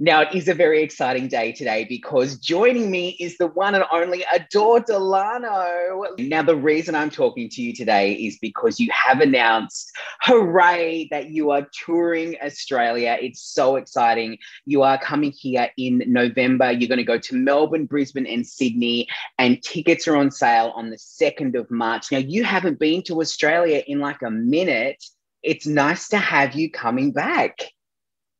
Now, it is a very exciting day today because joining me is the one and only Adore Delano. Now, the reason I'm talking to you today is because you have announced, hooray, that you are touring Australia. It's so exciting. You are coming here in November. You're going to go to Melbourne, Brisbane, and Sydney, and tickets are on sale on the 2nd of March. Now, you haven't been to Australia in like a minute. It's nice to have you coming back.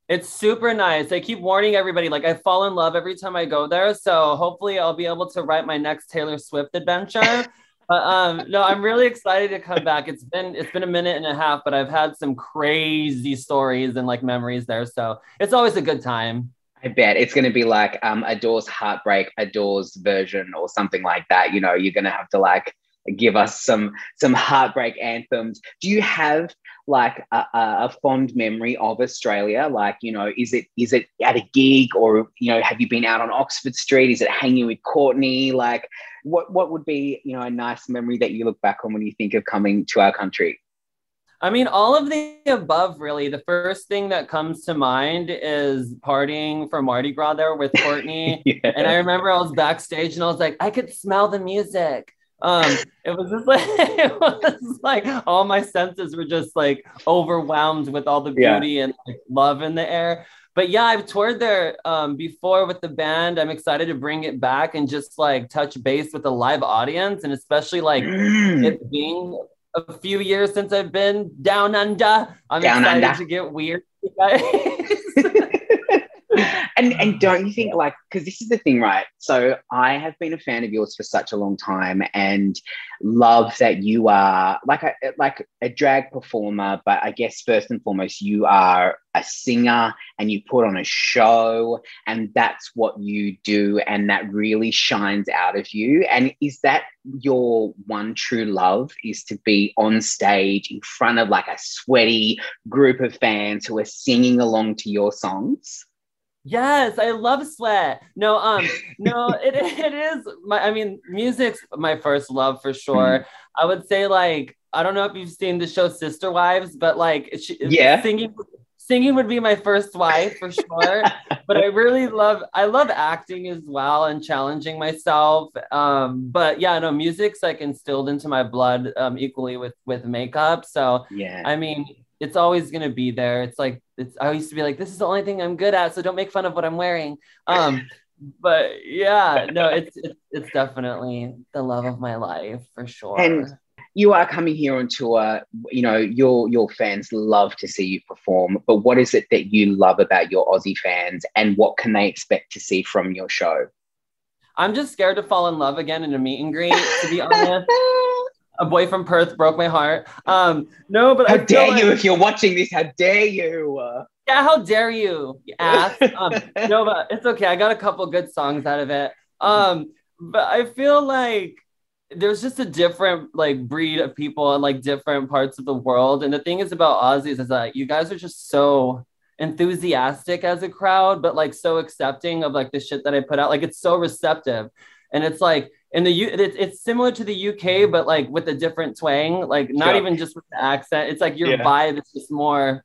It's super nice. I keep warning everybody, like I fall in love every time I go there. So hopefully I'll be able to write my next Taylor Swift adventure. but um, no, I'm really excited to come back. It's been it's been a minute and a half, but I've had some crazy stories and like memories there. So it's always a good time. I bet it's going to be like um, Adore's heartbreak, Adore's version, or something like that. You know, you're going to have to like give us some some heartbreak anthems. Do you have like a, a, fond memory of Australia? Like, you know, is it is it at a gig or you know, have you been out on Oxford Street? Is it hanging with Courtney? Like, what what would be you know a nice memory that you look back on when you think of coming to our country? I mean, all of the above, really. The first thing that comes to mind is partying for Mardi Gras there with Courtney. yeah. And I remember I was backstage and I was like, I could smell the music um it was just like it was like all my senses were just like overwhelmed with all the beauty yeah. and like, love in the air but yeah i've toured there um before with the band i'm excited to bring it back and just like touch base with the live audience and especially like mm. it being a few years since i've been down under i'm down excited under. to get weird and and don't you think like because this is the thing right? So i have been a fan of yours for such a long time and love that you are like a like a drag performer but i guess first and foremost you are a singer and you put on a show and that's what you do and that really shines out of you. And is that your one true love is to be on stage in front of like a sweaty group of fans who are singing along to your songs Yes, I love sweat. No, um, no, it, it is my I mean, music's my first love for sure. I would say like I don't know if you've seen the show Sister Wives, but like she, yeah, singing singing would be my first wife for sure. but I really love I love acting as well and challenging myself. Um, but yeah, no, music's like instilled into my blood um, equally with with makeup. So yeah, I mean, it's always gonna be there. It's like it's I used to be like, this is the only thing I'm good at, so don't make fun of what I'm wearing. Um, but yeah, no, it's, it's it's definitely the love of my life for sure. And you are coming here on tour. You know, your your fans love to see you perform. But what is it that you love about your Aussie fans, and what can they expect to see from your show? I'm just scared to fall in love again in a meet and greet. To be honest. A boy from Perth broke my heart. Um, no, but how dare like, you if you're watching this? How dare you? Yeah, how dare you, you ass? um, no, but it's okay. I got a couple good songs out of it. Um, but I feel like there's just a different like breed of people in like different parts of the world. And the thing is about Aussies is that you guys are just so enthusiastic as a crowd, but like so accepting of like the shit that I put out. Like it's so receptive. And it's like in the U, it's, it's similar to the UK, mm-hmm. but like with a different twang, like not yeah. even just with the accent. It's like your yeah. vibe is just more.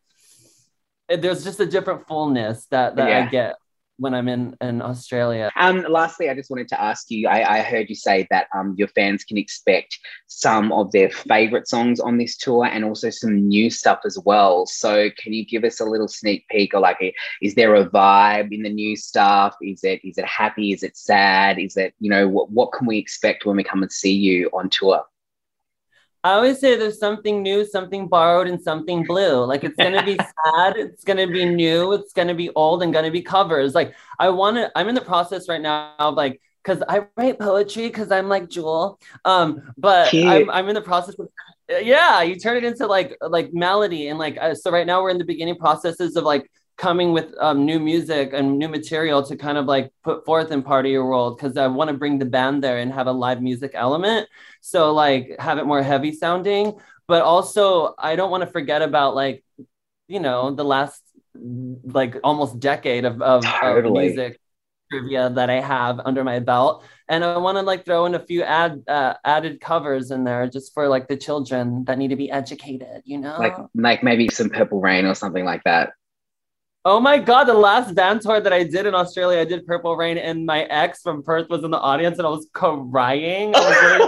There's just a different fullness that that yeah. I get when I'm in, in Australia. Um, lastly, I just wanted to ask you I, I heard you say that um, your fans can expect some of their favorite songs on this tour and also some new stuff as well. So, can you give us a little sneak peek or like, a, is there a vibe in the new stuff? Is it is it happy? Is it sad? Is it, you know, what, what can we expect when we come and see you on tour? I always say there's something new, something borrowed, and something blue. Like it's gonna be sad, it's gonna be new, it's gonna be old, and gonna be covers. Like I want to. I'm in the process right now of like because I write poetry because I'm like Jewel. Um, but I'm, I'm in the process of yeah, you turn it into like like melody and like uh, so right now we're in the beginning processes of like coming with um, new music and new material to kind of like put forth in part of your world because I want to bring the band there and have a live music element. So like have it more heavy sounding, but also I don't want to forget about like, you know, the last like almost decade of, of, totally. of music trivia that I have under my belt. And I want to like throw in a few add uh, added covers in there just for like the children that need to be educated, you know? Like like maybe some purple rain or something like that. Oh my god, the last band tour that I did in Australia, I did Purple Rain, and my ex from Perth was in the audience, and I was crying. I was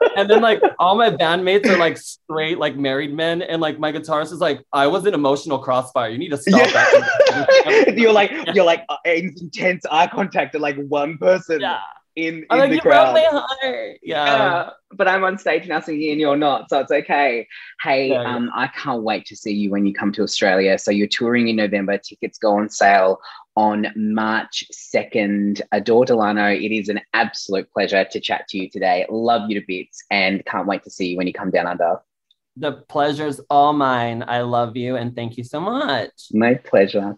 like, and then like all my bandmates are like straight, like married men, and like my guitarist is like, I was an emotional crossfire. You need to stop Yeah. that. you're like you're like uh, intense eye contact to like one person yeah. In, in like, the crowd. Yeah. Yeah, but I'm on stage now singing and you're not, so it's okay. Hey, Yeah, yeah. um, I can't wait to see you when you come to Australia. So you're touring in November. Tickets go on sale on March 2nd. Adore Delano, it is an absolute pleasure to chat to you today. Love you to bits and can't wait to see you when you come down under. The pleasure's all mine. I love you and thank you so much. My pleasure.